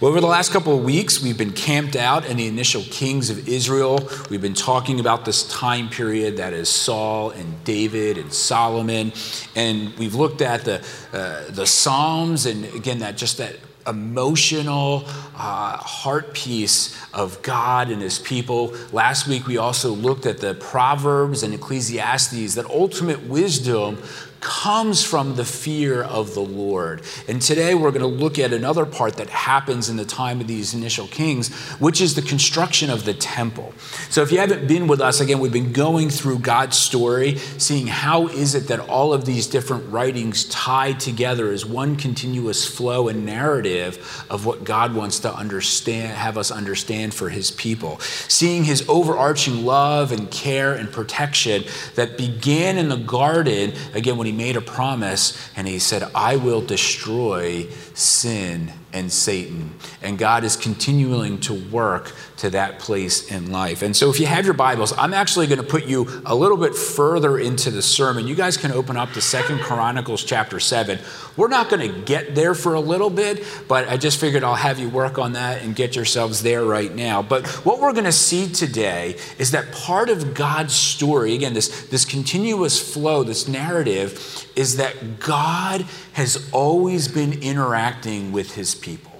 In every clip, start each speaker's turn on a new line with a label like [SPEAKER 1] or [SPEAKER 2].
[SPEAKER 1] Well, over the last couple of weeks, we've been camped out in the initial kings of Israel. We've been talking about this time period that is Saul and David and Solomon, and we've looked at the uh, the Psalms and again that just that emotional uh, heart piece of God and His people. Last week we also looked at the Proverbs and Ecclesiastes. That ultimate wisdom comes from the fear of the Lord. And today we're going to look at another part that happens in the time of these initial kings, which is the construction of the temple. So if you haven't been with us, again, we've been going through God's story, seeing how is it that all of these different writings tie together as one continuous flow and narrative of what God wants to understand, have us understand for his people. Seeing his overarching love and care and protection that began in the garden, again, when he made a promise and he said, I will destroy sin and Satan. And God is continuing to work to that place in life. And so, if you have your Bibles, I'm actually going to put you a little bit further into the sermon. You guys can open up to Second Chronicles chapter 7. We're not going to get there for a little bit, but I just figured I'll have you work on that and get yourselves there right now. But what we're going to see today is that part of God's story, again, this, this continuous flow, this narrative, is that God has always been interacting with his people.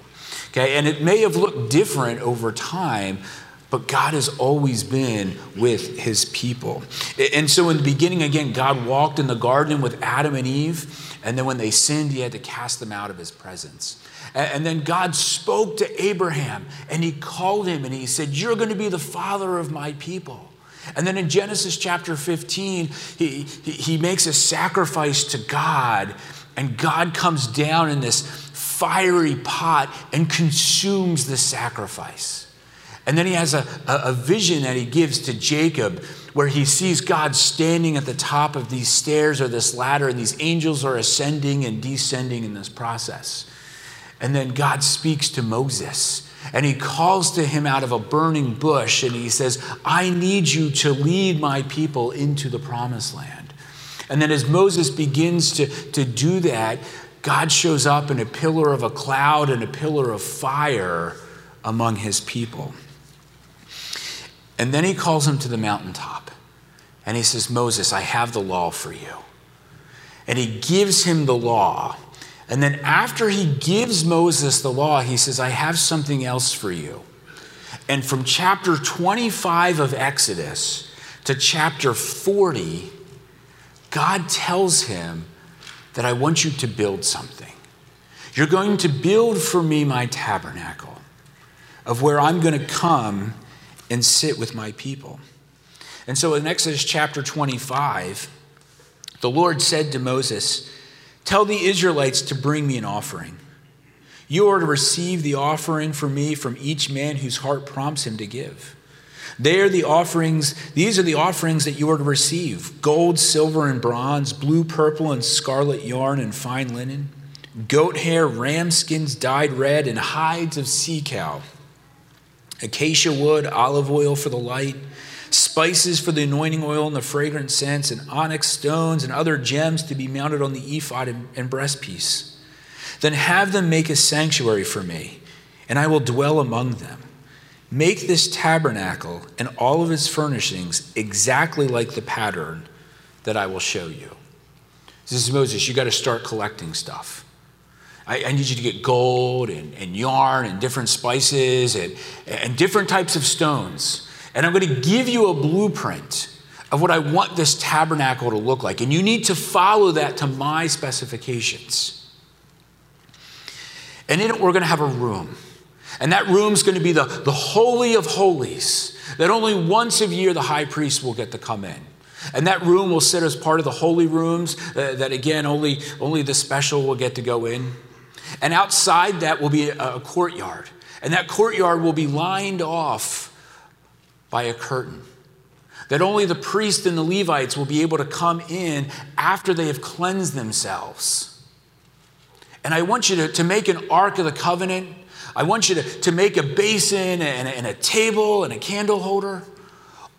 [SPEAKER 1] Okay, and it may have looked different over time, but God has always been with his people. And so in the beginning, again, God walked in the garden with Adam and Eve. And then when they sinned, he had to cast them out of his presence. And then God spoke to Abraham and he called him and he said, You're going to be the father of my people. And then in Genesis chapter 15, he, he, makes a sacrifice to God, and God comes down in this fiery pot and consumes the sacrifice. And then he has a, a, a vision that he gives to Jacob where he sees God standing at the top of these stairs or this ladder, and these angels are ascending and descending in this process. And then God speaks to Moses and he calls to him out of a burning bush and he says, I need you to lead my people into the promised land. And then as Moses begins to, to do that, God shows up in a pillar of a cloud and a pillar of fire among his people. And then he calls him to the mountaintop and he says, Moses, I have the law for you. And he gives him the law. And then after he gives Moses the law, he says, I have something else for you. And from chapter 25 of Exodus to chapter 40, God tells him that I want you to build something. You're going to build for me my tabernacle of where I'm going to come and sit with my people. And so in Exodus chapter 25, the Lord said to Moses, Tell the Israelites to bring me an offering. You are to receive the offering for me from each man whose heart prompts him to give. They are the offerings, these are the offerings that you are to receive gold, silver, and bronze, blue, purple, and scarlet yarn and fine linen, goat hair, ram skins dyed red, and hides of sea cow, acacia wood, olive oil for the light spices for the anointing oil and the fragrant scents, and onyx stones and other gems to be mounted on the ephod and, and breastpiece. Then have them make a sanctuary for me, and I will dwell among them. Make this tabernacle and all of its furnishings exactly like the pattern that I will show you. This is Moses, you got to start collecting stuff. I, need you to get gold and, and yarn and different spices and, and different types of stones. And I'm going to give you a blueprint of what I want this tabernacle to look like. And you need to follow that to my specifications. And in it, we're going to have a room. And that room's going to be the, the Holy of Holies, that only once a year the high priest will get to come in. And that room will sit as part of the holy rooms uh, that, again, only, only the special will get to go in. And outside that will be a, a courtyard. And that courtyard will be lined off by a curtain. That only the priest and the Levites will be able to come in after they have cleansed themselves. And I want you to, to make an ark of the covenant. I want you to, to make a basin and a, and a table and a candle holder,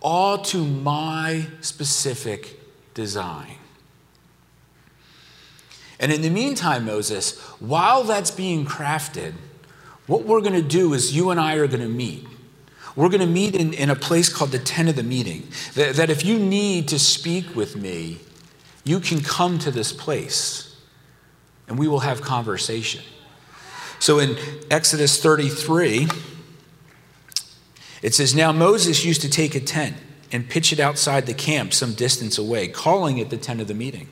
[SPEAKER 1] all to my specific design. And in the meantime, Moses, while that's being crafted, what we're going to do is you and I are going to meet. We're going to meet in, in a place called the tent of the meeting. That, that if you need to speak with me, you can come to this place and we will have conversation. So in Exodus 33, it says, Now Moses used to take a tent and pitch it outside the camp some distance away, calling it the tent of the meeting.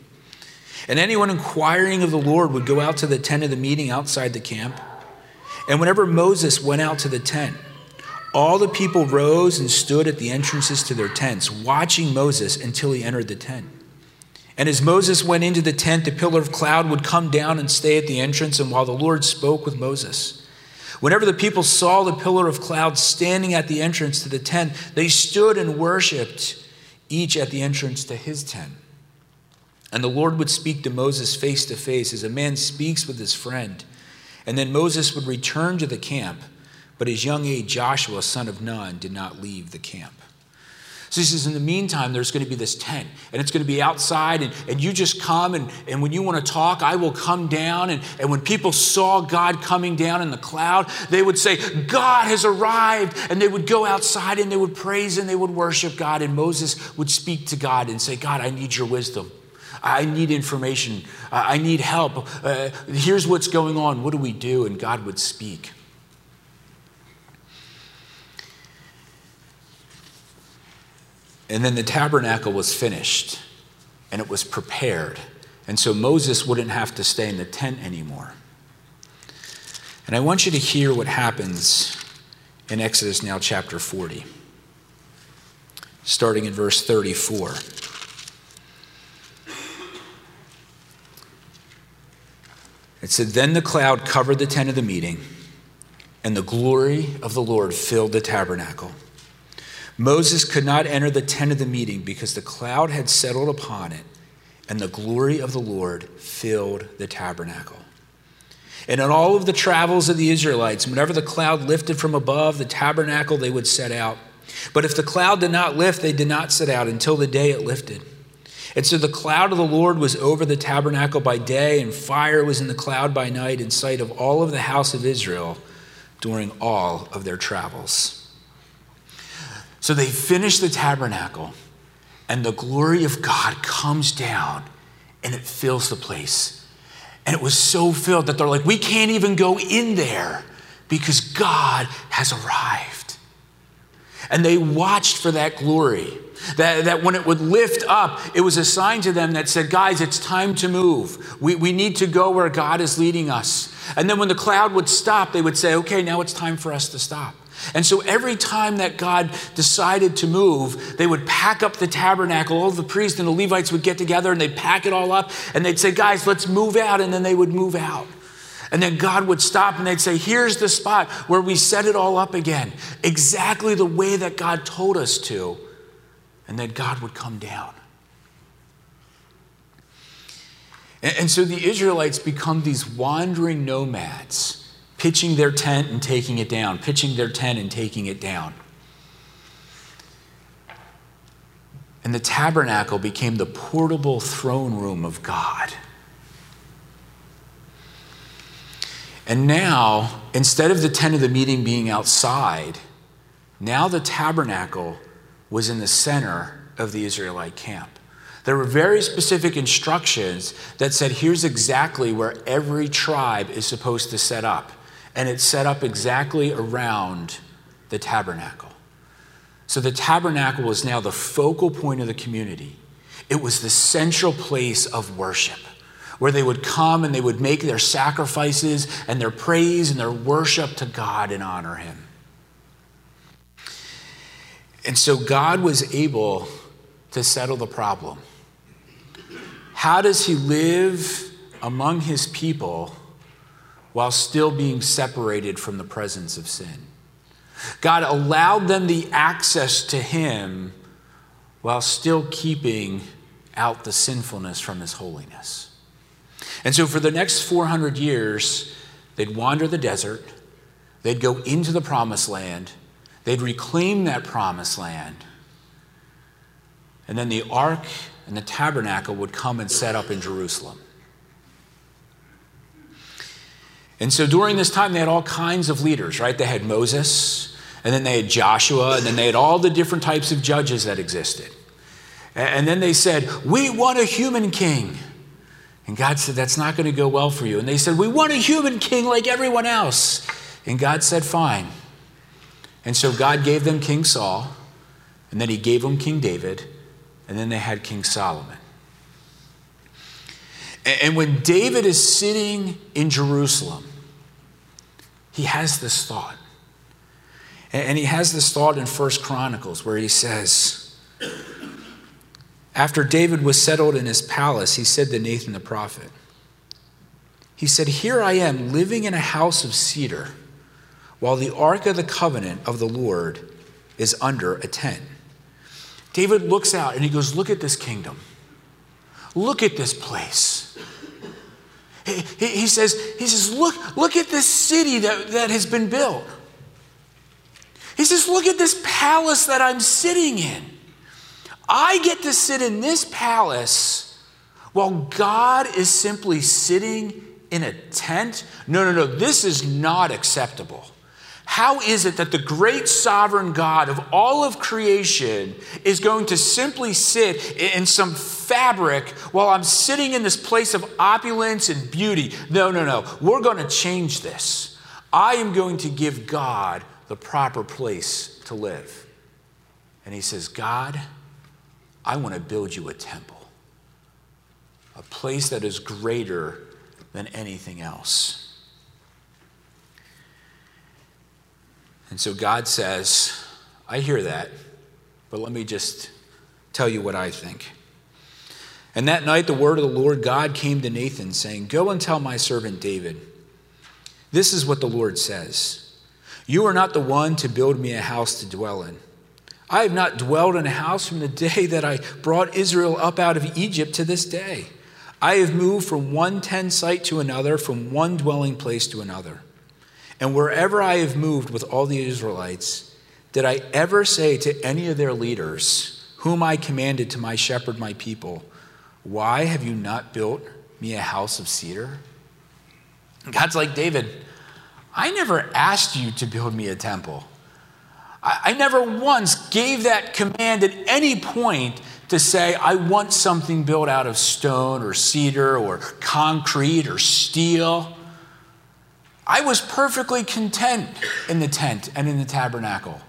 [SPEAKER 1] And anyone inquiring of the Lord would go out to the tent of the meeting outside the camp. And whenever Moses went out to the tent, all the people rose and stood at the entrances to their tents, watching Moses until he entered the tent. And as Moses went into the tent, the pillar of cloud would come down and stay at the entrance, and while the Lord spoke with Moses. Whenever the people saw the pillar of cloud standing at the entrance to the tent, they stood and worshiped, each at the entrance to his tent. And the Lord would speak to Moses face to face as a man speaks with his friend. And then Moses would return to the camp, but his young aide Joshua, son of Nun, did not leave the camp. So he says, in the meantime, there's going to be this tent, and it's going to be outside, and, and you just come, and, and when you want to talk, I will come down. And, and when people saw God coming down in the cloud, they would say, God has arrived. And they would go outside and they would praise and they would worship God. And Moses would speak to God and say, God, I need your wisdom. I need information. I need help. Uh, here's what's going on. What do we do? And God would speak. And then the tabernacle was finished and it was prepared. And so Moses wouldn't have to stay in the tent anymore. And I want you to hear what happens in Exodus now, chapter 40, starting in verse 34. It said, Then the cloud covered the tent of the meeting, and the glory of the Lord filled the tabernacle. Moses could not enter the tent of the meeting because the cloud had settled upon it, and the glory of the Lord filled the tabernacle. And in all of the travels of the Israelites, whenever the cloud lifted from above the tabernacle, they would set out. But if the cloud did not lift, they did not set out until the day it lifted. And so the cloud of the Lord was over the tabernacle by day, and fire was in the cloud by night in sight of all of the house of Israel during all of their travels. So they finish the tabernacle, and the glory of God comes down and it fills the place. And it was so filled that they're like, we can't even go in there because God has arrived. And they watched for that glory. That, that when it would lift up, it was a sign to them that said, Guys, it's time to move. We, we need to go where God is leading us. And then when the cloud would stop, they would say, Okay, now it's time for us to stop. And so every time that God decided to move, they would pack up the tabernacle. All the priests and the Levites would get together and they'd pack it all up and they'd say, Guys, let's move out. And then they would move out. And then God would stop and they'd say, Here's the spot where we set it all up again, exactly the way that God told us to. And then God would come down. And, so the Israelites become these wandering nomads pitching their tent and taking it down, pitching their tent and taking it down. And the tabernacle became the portable throne room of God. And now, instead of the tent of the meeting being outside, now the tabernacle was in the center of the Israelite camp. There were very specific instructions that said here's exactly where every tribe is supposed to set up and it's set up exactly around the tabernacle. So the tabernacle was now the focal point of the community. It was the central place of worship where they would come and they would make their sacrifices and their praise and their worship to God and honor Him. And so God was able to settle the problem. How does He live among His people while still being separated from the presence of sin. God allowed them the access to Him while still keeping out the sinfulness from His holiness. And so, for the next 400 years, they'd wander the desert, they'd go into the promised land, they'd reclaim that promised land, and then the ark and the tabernacle would come and set up in Jerusalem. And so during this time, they had all kinds of leaders, right? They had Moses, and then they had Joshua, and then they had all the different types of judges that existed. And then they said, We want a human king. And God said, That's not going to go well for you. And they said, We want a human king like everyone else. And God said, Fine. And so God gave them King Saul, and then he gave them King David, and then they had King Solomon. And when David is sitting in Jerusalem, he has this thought. And he has this thought in First Chronicles where he says, After David was settled in his palace, he said to Nathan the prophet, He said, Here I am living in a house of cedar, while the ark of the covenant of the Lord is under a tent. David looks out and he goes, Look at this kingdom. Look at this place. He, he, says, he says look, look at this city that, that has been built. He says, Look at this palace that I'm sitting in. I get to sit in this palace while God is simply sitting in a tent. No, no, no, this is not acceptable. How is it that the great sovereign God of all of creation is going to simply sit in some fabric while I'm sitting in this place of opulence and beauty? No, no, no. We're going to change this. I am going to give God the proper place to live. And he says, God, I want to build you a temple, a place that is greater than anything else. And so God says, I hear that, but let me just tell you what I think. And that night, the word of the Lord God came to Nathan, saying, Go and tell my servant David, this is what the Lord says You are not the one to build me a house to dwell in. I have not dwelled in a house from the day that I brought Israel up out of Egypt to this day. I have moved from one tent site to another, from one dwelling place to another. And wherever I have moved with all the Israelites, did I ever say to any of their leaders, whom I commanded to my shepherd, my people, Why have you not built me a house of cedar? God's like, David, I never asked you to build me a temple. I, never once gave that command at any point to say, I want something built out of stone or cedar or concrete or steel. I was perfectly content in the tent and in the tabernacle.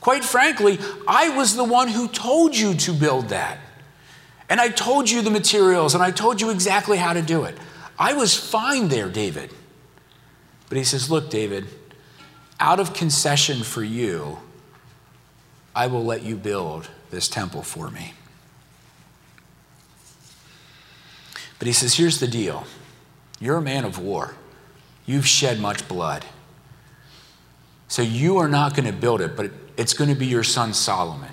[SPEAKER 1] Quite frankly, I was the one who told you to build that. And I told you the materials and I told you exactly how to do it. I was fine there, David. But he says, Look, David, out of concession for you, I will let you build this temple for me. But he says, Here's the deal you're a man of war. You've shed much blood. So you are not going to build it, but it's going to be your son Solomon.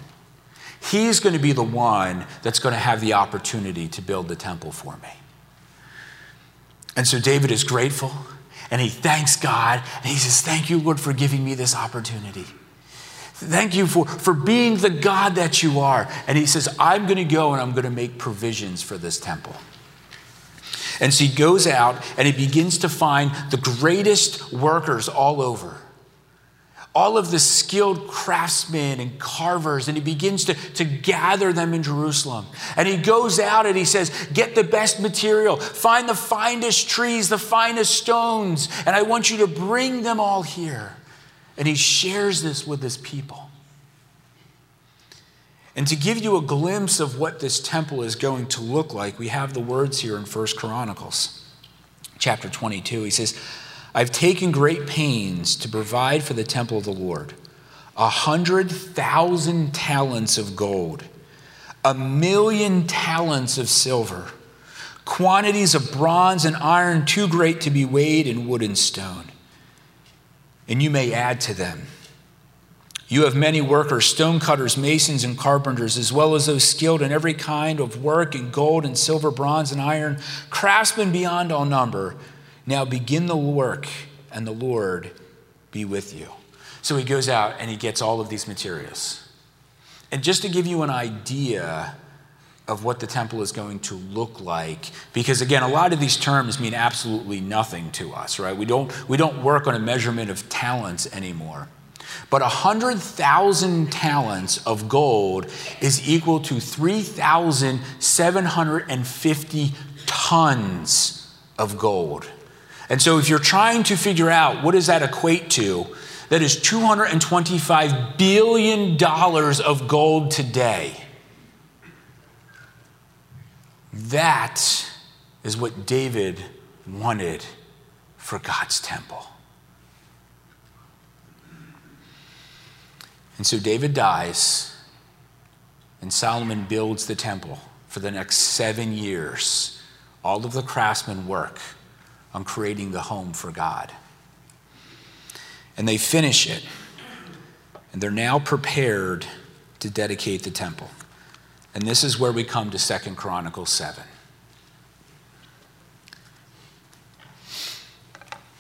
[SPEAKER 1] He's going to be the one that's going to have the opportunity to build the temple for me. And so David is grateful and he thanks God and he says, Thank you, Lord, for giving me this opportunity. Thank you for, for being the God that you are. And he says, I'm going to go and I'm going to make provisions for this temple. And so he goes out and he begins to find the greatest workers all over. All of the skilled craftsmen and carvers, and he begins to, to gather them in Jerusalem. And he goes out and he says, Get the best material, find the finest trees, the finest stones, and I want you to bring them all here. And he shares this with his people. And to give you a glimpse of what this temple is going to look like, we have the words here in First Chronicles, chapter 22. He says, I've taken great pains to provide for the temple of the Lord a hundred thousand talents of gold, a million talents of silver, quantities of bronze and iron too great to be weighed in wood and stone. And you may add to them you have many workers, stonecutters, masons, and carpenters, as well as those skilled in every kind of work in gold and silver, bronze and iron, craftsmen beyond all number. Now begin the work, and the Lord be with you. So he goes out and he gets all of these materials. And just to give you an idea of what the temple is going to look like because again a lot of these terms mean absolutely nothing to us right we don't we don't work on a measurement of talents anymore but 100,000 talents of gold is equal to 3,750 tons of gold. And so if you're trying to figure out what does that equate to, that is $225 billion of gold today. That is what David wanted for God's temple. And so David dies, and Solomon builds the temple for the next seven years. All of the craftsmen work on creating the home for God. And they finish it, and they're now prepared to dedicate the temple. And this is where we come to Second Chronicles 7.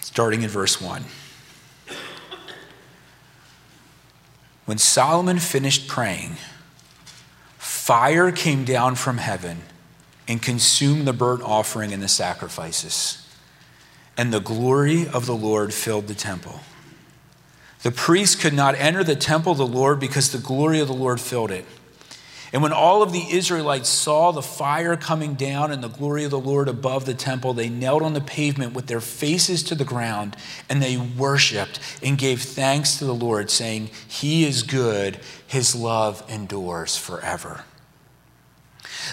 [SPEAKER 1] Starting in verse 1. When Solomon finished praying, fire came down from heaven and consumed the burnt offering and the sacrifices, and the glory of the Lord filled the temple. The priests could not enter the temple of the Lord because the glory of the Lord filled it. And when all of the Israelites saw the fire coming down and the glory of the Lord above the temple, they knelt on the pavement with their faces to the ground and they worshiped and gave thanks to the Lord, saying, He is good, His love endures forever.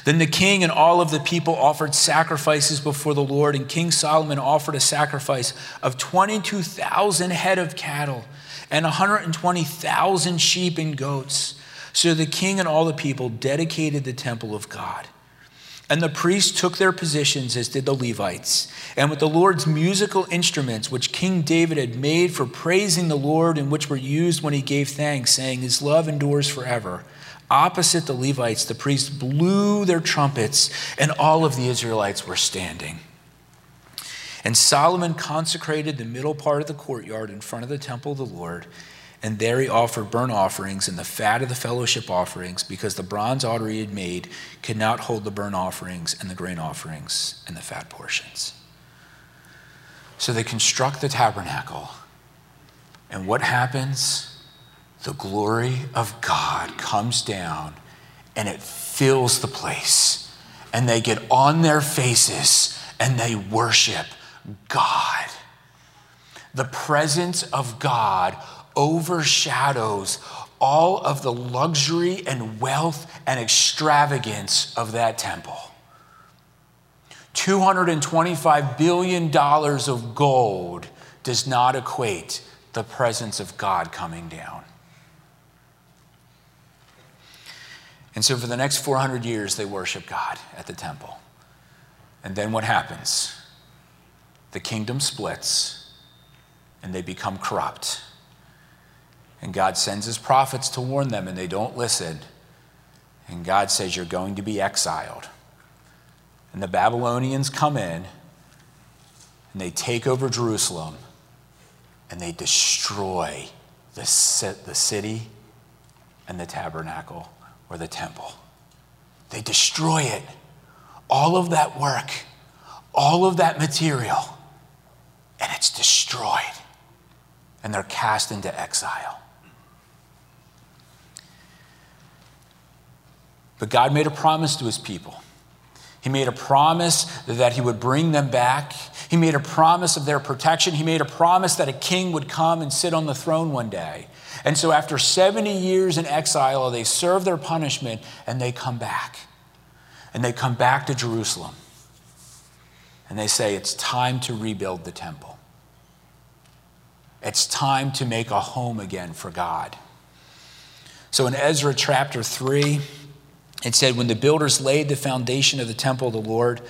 [SPEAKER 1] Then the king and all of the people offered sacrifices before the Lord, and King Solomon offered a sacrifice of 22,000 head of cattle and 120,000 sheep and goats. So the king and all the people dedicated the temple of God. And the priests took their positions, as did the Levites. And with the Lord's musical instruments, which King David had made for praising the Lord, and which were used when he gave thanks, saying, His love endures forever. Opposite the Levites, the priests blew their trumpets, and all of the Israelites were standing. And Solomon consecrated the middle part of the courtyard in front of the temple of the Lord and there he offered burnt offerings and the fat of the fellowship offerings, because the bronze altar he had made could not hold the burnt offerings and the grain offerings and the fat portions. So they construct the tabernacle. And what happens? The glory of God comes down and it fills the place. And they get on their faces and they worship God. The presence of God overshadows all of the luxury and wealth and extravagance of that temple. $225 billion of gold does not equate the presence of God coming down. And so, for the next 400 years, they worship God at the temple. And then what happens? The kingdom splits and they become corrupt. And God sends his prophets to warn them, and they don't listen. And God says, You're going to be exiled. And the Babylonians come in, and they take over Jerusalem, and they destroy the, the city and the tabernacle or the temple. They destroy it. All of that work, all of that material, and it's destroyed. And they're cast into exile. But God made a promise to his people. He made a promise that he would bring them back. He made a promise of their protection. He made a promise that a king would come and sit on the throne one day. And so, after 70 years in exile, they serve their punishment and they come back. And they come back to Jerusalem. And they say, It's time to rebuild the temple. It's time to make a home again for God. So, in Ezra chapter 3, it said, When the builders laid the foundation of the temple of the Lord,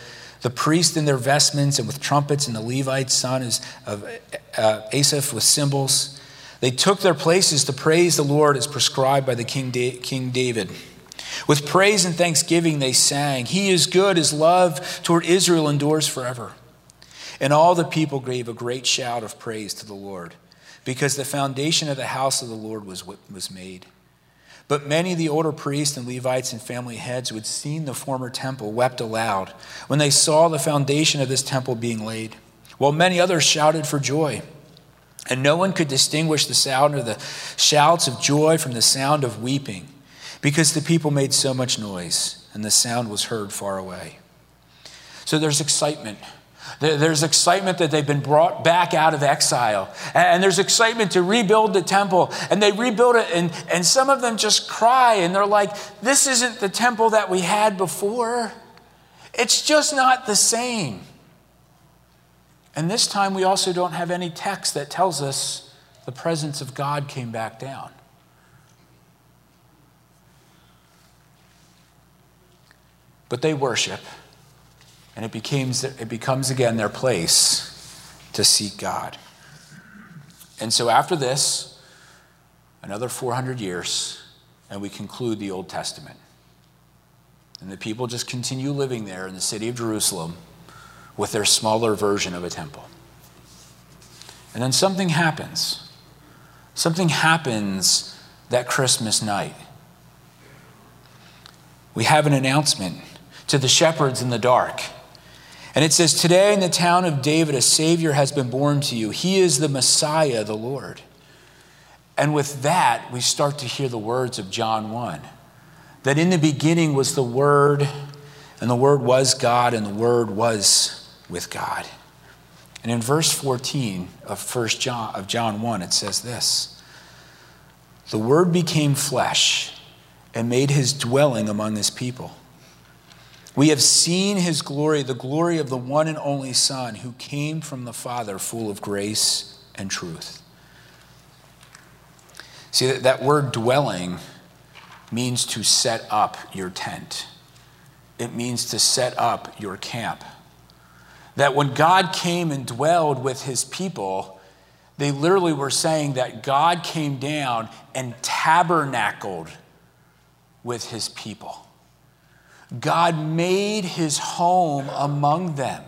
[SPEAKER 1] the priests in their vestments and with trumpets, and the Levites, son of uh, Asaph, with cymbals, they took their places to praise the Lord as prescribed by the King, da- King David. With praise and thanksgiving, they sang, He is good, His love toward Israel endures forever. And all the people gave a great shout of praise to the Lord, because the foundation of the house of the Lord was, was made. But many of the older priests and Levites and family heads who had seen the former temple wept aloud when they saw the foundation of this temple being laid, while many others shouted for joy. And no one could distinguish the sound of the shouts of joy from the sound of weeping, because the people made so much noise, and the sound was heard far away. So there's excitement there's excitement that they've been brought back out of exile. And there's excitement to rebuild the temple. And they rebuild it, and, and some of them just cry and they're like, This isn't the temple that we had before. It's just not the same. And this time we also don't have any text that tells us the presence of God came back down. But they worship. And it, becomes, it becomes again their place to seek God. And so after this, another 400 years, and we conclude the Old Testament. And the people just continue living there in the city of Jerusalem with their smaller version of a temple. And then something happens. Something happens that Christmas night. We have an announcement to the shepherds in the dark. And it says, Today in the town of David, a Savior has been born to you. He is the Messiah, the Lord. And with that, we start to hear the words of John 1 that in the beginning was the Word, and the Word was God, and the Word was with God. And in verse 14 of First John, of John 1, it says this The Word became flesh and made his dwelling among his people. We have seen his glory, the glory of the one and only Son who came from the Father, full of grace and truth. See, that, that word dwelling means to set up your tent, it means to set up your camp. That when God came and dwelled with his people, they literally were saying that God came down and tabernacled with his people. God made his home among them.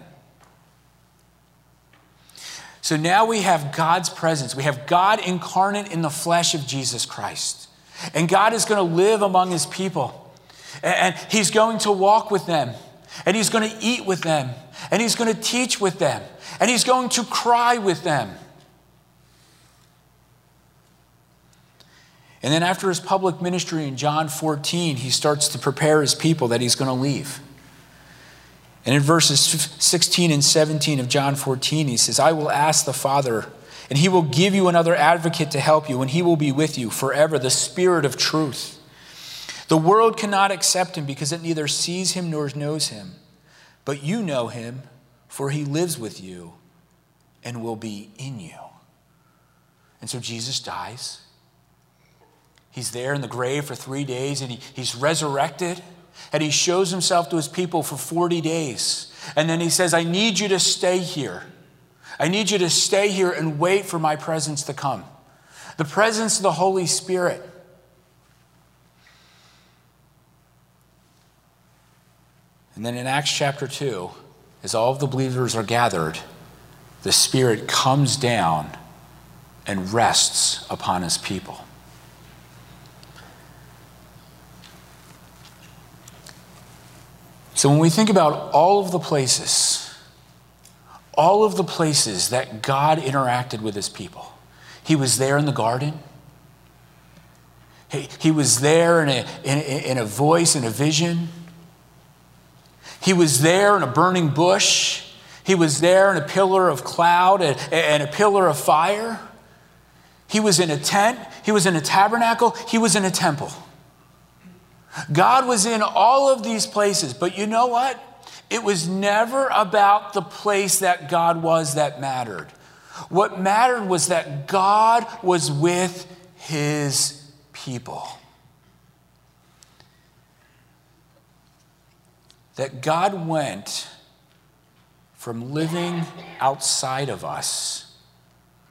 [SPEAKER 1] So now we have God's presence. We have God incarnate in the flesh of Jesus Christ. And God is going to live among his people. And he's going to walk with them. And he's going to eat with them. And he's going to teach with them. And he's going to cry with them. And then after his public ministry in John 14, he starts to prepare his people that he's going to leave. And in verses 16 and 17 of John 14, he says, I will ask the Father, and he will give you another advocate to help you, and he will be with you forever, the Spirit of truth. The world cannot accept him because it neither sees him nor knows him. But you know him, for he lives with you and will be in you. And so Jesus dies. He's there in the grave for three days and he, he's resurrected and he shows himself to his people for 40 days. And then he says, I need you to stay here. I need you to stay here and wait for my presence to come. The presence of the Holy Spirit. And then in Acts chapter 2, as all of the believers are gathered, the Spirit comes down and rests upon his people. So when we think about all of the places, all of the places that God interacted with his people, he was there in the garden. He, he was there in a, in, in a voice and a vision. He was there in a burning bush. He was there in a pillar of cloud and, and a pillar of fire. He was in a tent. He was in a tabernacle. He was in a temple. God was in all of these places, but you know what? It was never about the place that God was that mattered. What mattered was that God was with his people. That God went from living outside of us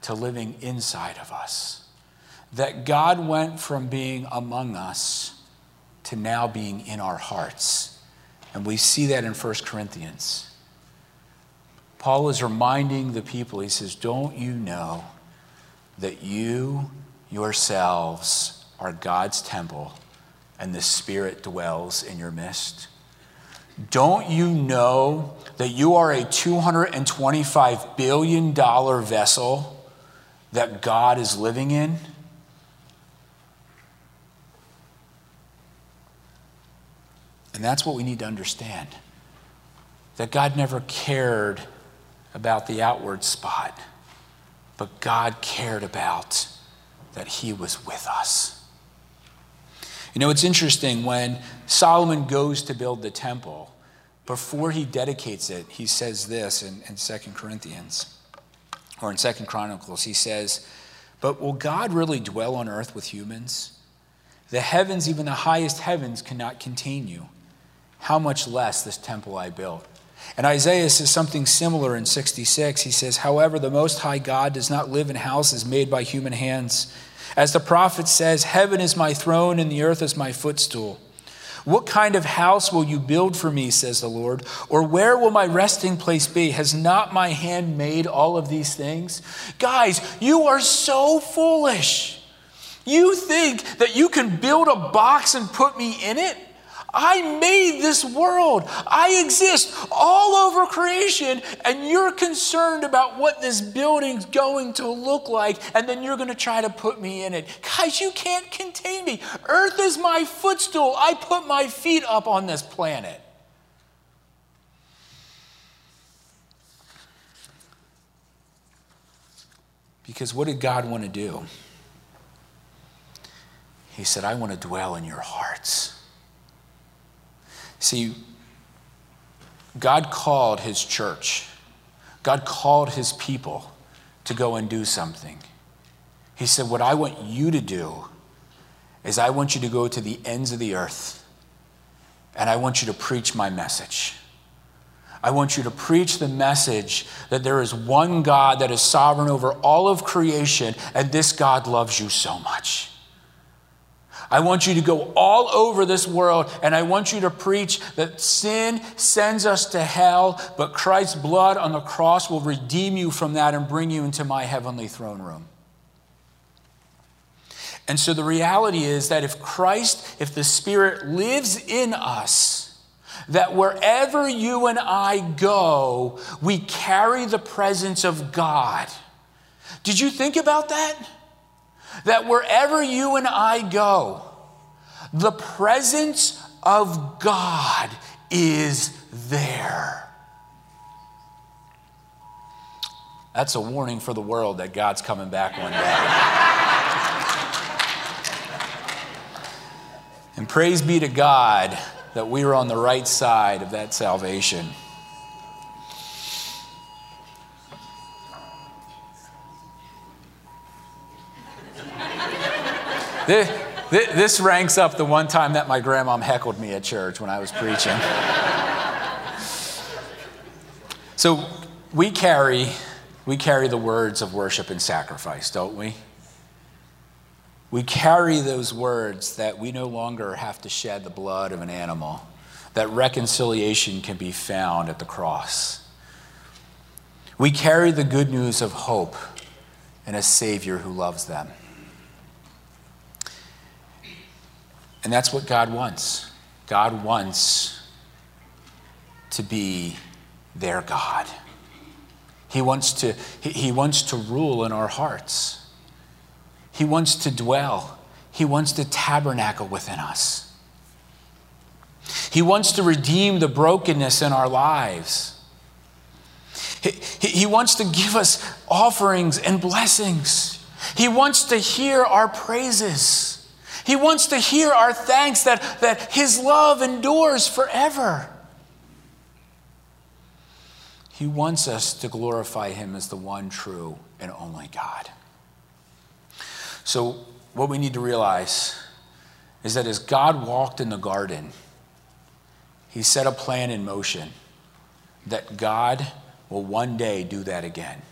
[SPEAKER 1] to living inside of us. That God went from being among us to now being in our hearts. And we see that in 1 Corinthians. Paul is reminding the people, he says, Don't you know that you yourselves are God's temple and the Spirit dwells in your midst? Don't you know that you are a $225 billion vessel that God is living in? And that's what we need to understand that God never cared about the outward spot, but God cared about that He was with us. You know, it's interesting when Solomon goes to build the temple, before he dedicates it, he says this in, in 2 Corinthians or in 2 Chronicles. He says, But will God really dwell on earth with humans? The heavens, even the highest heavens, cannot contain you. How much less this temple I built? And Isaiah says something similar in 66. He says, However, the Most High God does not live in houses made by human hands. As the prophet says, Heaven is my throne and the earth is my footstool. What kind of house will you build for me, says the Lord? Or where will my resting place be? Has not my hand made all of these things? Guys, you are so foolish. You think that you can build a box and put me in it? I made this world. I exist all over creation, and you're concerned about what this building's going to look like, and then you're going to try to put me in it. Guys, you can't contain me. Earth is my footstool. I put my feet up on this planet. Because what did God want to do? He said, I want to dwell in your hearts. See, God called his church, God called his people to go and do something. He said, What I want you to do is I want you to go to the ends of the earth and I want you to preach my message. I want you to preach the message that there is one God that is sovereign over all of creation, and this God loves you so much. I want you to go all over this world and I want you to preach that sin sends us to hell, but Christ's blood on the cross will redeem you from that and bring you into my heavenly throne room. And so the reality is that if Christ, if the Spirit lives in us, that wherever you and I go, we carry the presence of God. Did you think about that? That wherever you and I go, the presence of God is there. That's a warning for the world that God's coming back one day. and praise be to God that we are on the right side of that salvation. This ranks up the one time that my grandma heckled me at church when I was preaching. so we carry, we carry the words of worship and sacrifice, don't we? We carry those words that we no longer have to shed the blood of an animal, that reconciliation can be found at the cross. We carry the good news of hope and a Savior who loves them. And that's what God wants. God wants to be their God. He wants to, he, wants to rule in our hearts. He wants to dwell. He wants to tabernacle within us. He wants to redeem the brokenness in our lives. He, he wants to give us offerings and blessings. He wants to hear our praises. He wants to hear our thanks that, that His love endures forever. He wants us to glorify Him as the one true and only God. So, what we need to realize is that as God walked in the garden, He set a plan in motion that God will one day do that again.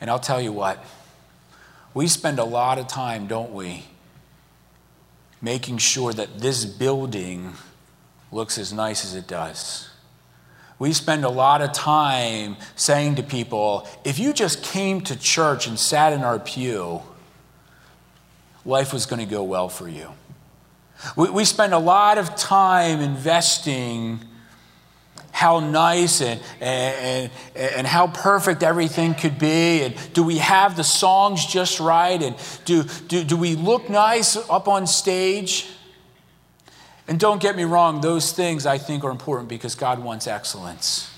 [SPEAKER 1] And I'll tell you what, we spend a lot of time, don't we, making sure that this building looks as nice as it does. We spend a lot of time saying to people, if you just came to church and sat in our pew, life was going to go well for you. We, we spend a lot of time investing how nice and, and, and how perfect everything could be. And do we have the songs just right? And do, do, do we look nice up on stage? And don't get me wrong, those things I think are important because God wants excellence.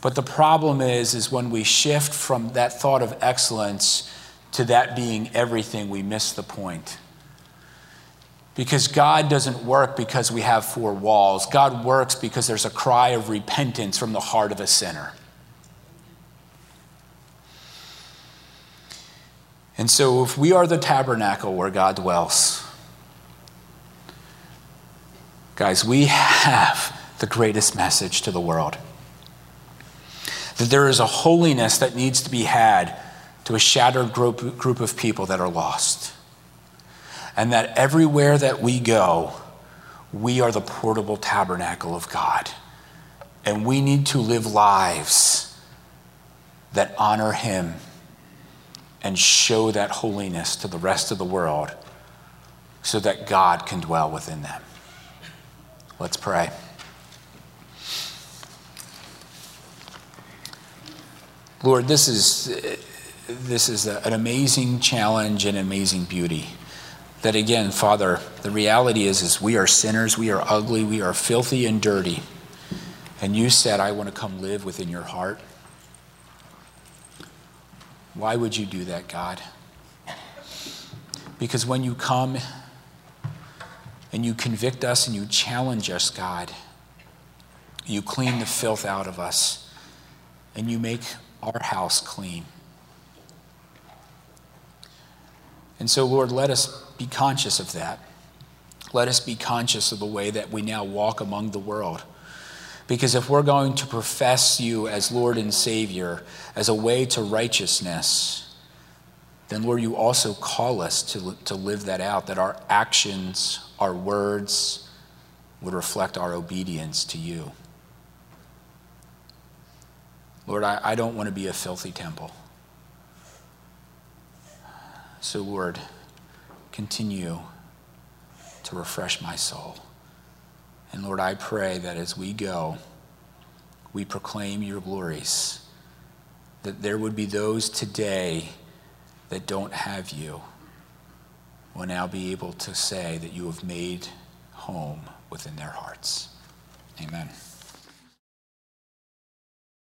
[SPEAKER 1] But the problem is, is when we shift from that thought of excellence to that being everything, we miss the point. Because God doesn't work because we have four walls. God works because there's a cry of repentance from the heart of a sinner. And so, if we are the tabernacle where God dwells, guys, we have the greatest message to the world. That there is a holiness that needs to be had to a shattered group, group of people that are lost and that everywhere that we go, we are the portable tabernacle of God. And we need to live lives that honor Him and show that holiness to the rest of the world so that God can dwell within them. Let's pray. Lord, this is, this is an amazing challenge and amazing beauty that again, Father, the reality is, is we are sinners, we are ugly, we are filthy and dirty. And you said, I want to come live within your heart. Why would you do that, God? Because when you come and you convict us and you challenge us, God, you clean the filth out of us and you make our house clean. And so, Lord, let us be conscious of that. Let us be conscious of the way that we now walk among the world. Because if we're going to profess you as Lord and Savior, as a way to righteousness, then, Lord, you also call us to, to live that out, that our actions, our words would reflect our obedience to you. Lord, I, I don't want to be a filthy temple. So, Lord, continue to refresh my soul. And Lord, I pray that as we go, we proclaim your glories, that there would be those today that don't have you will now be able to say that you have made home within their hearts. Amen.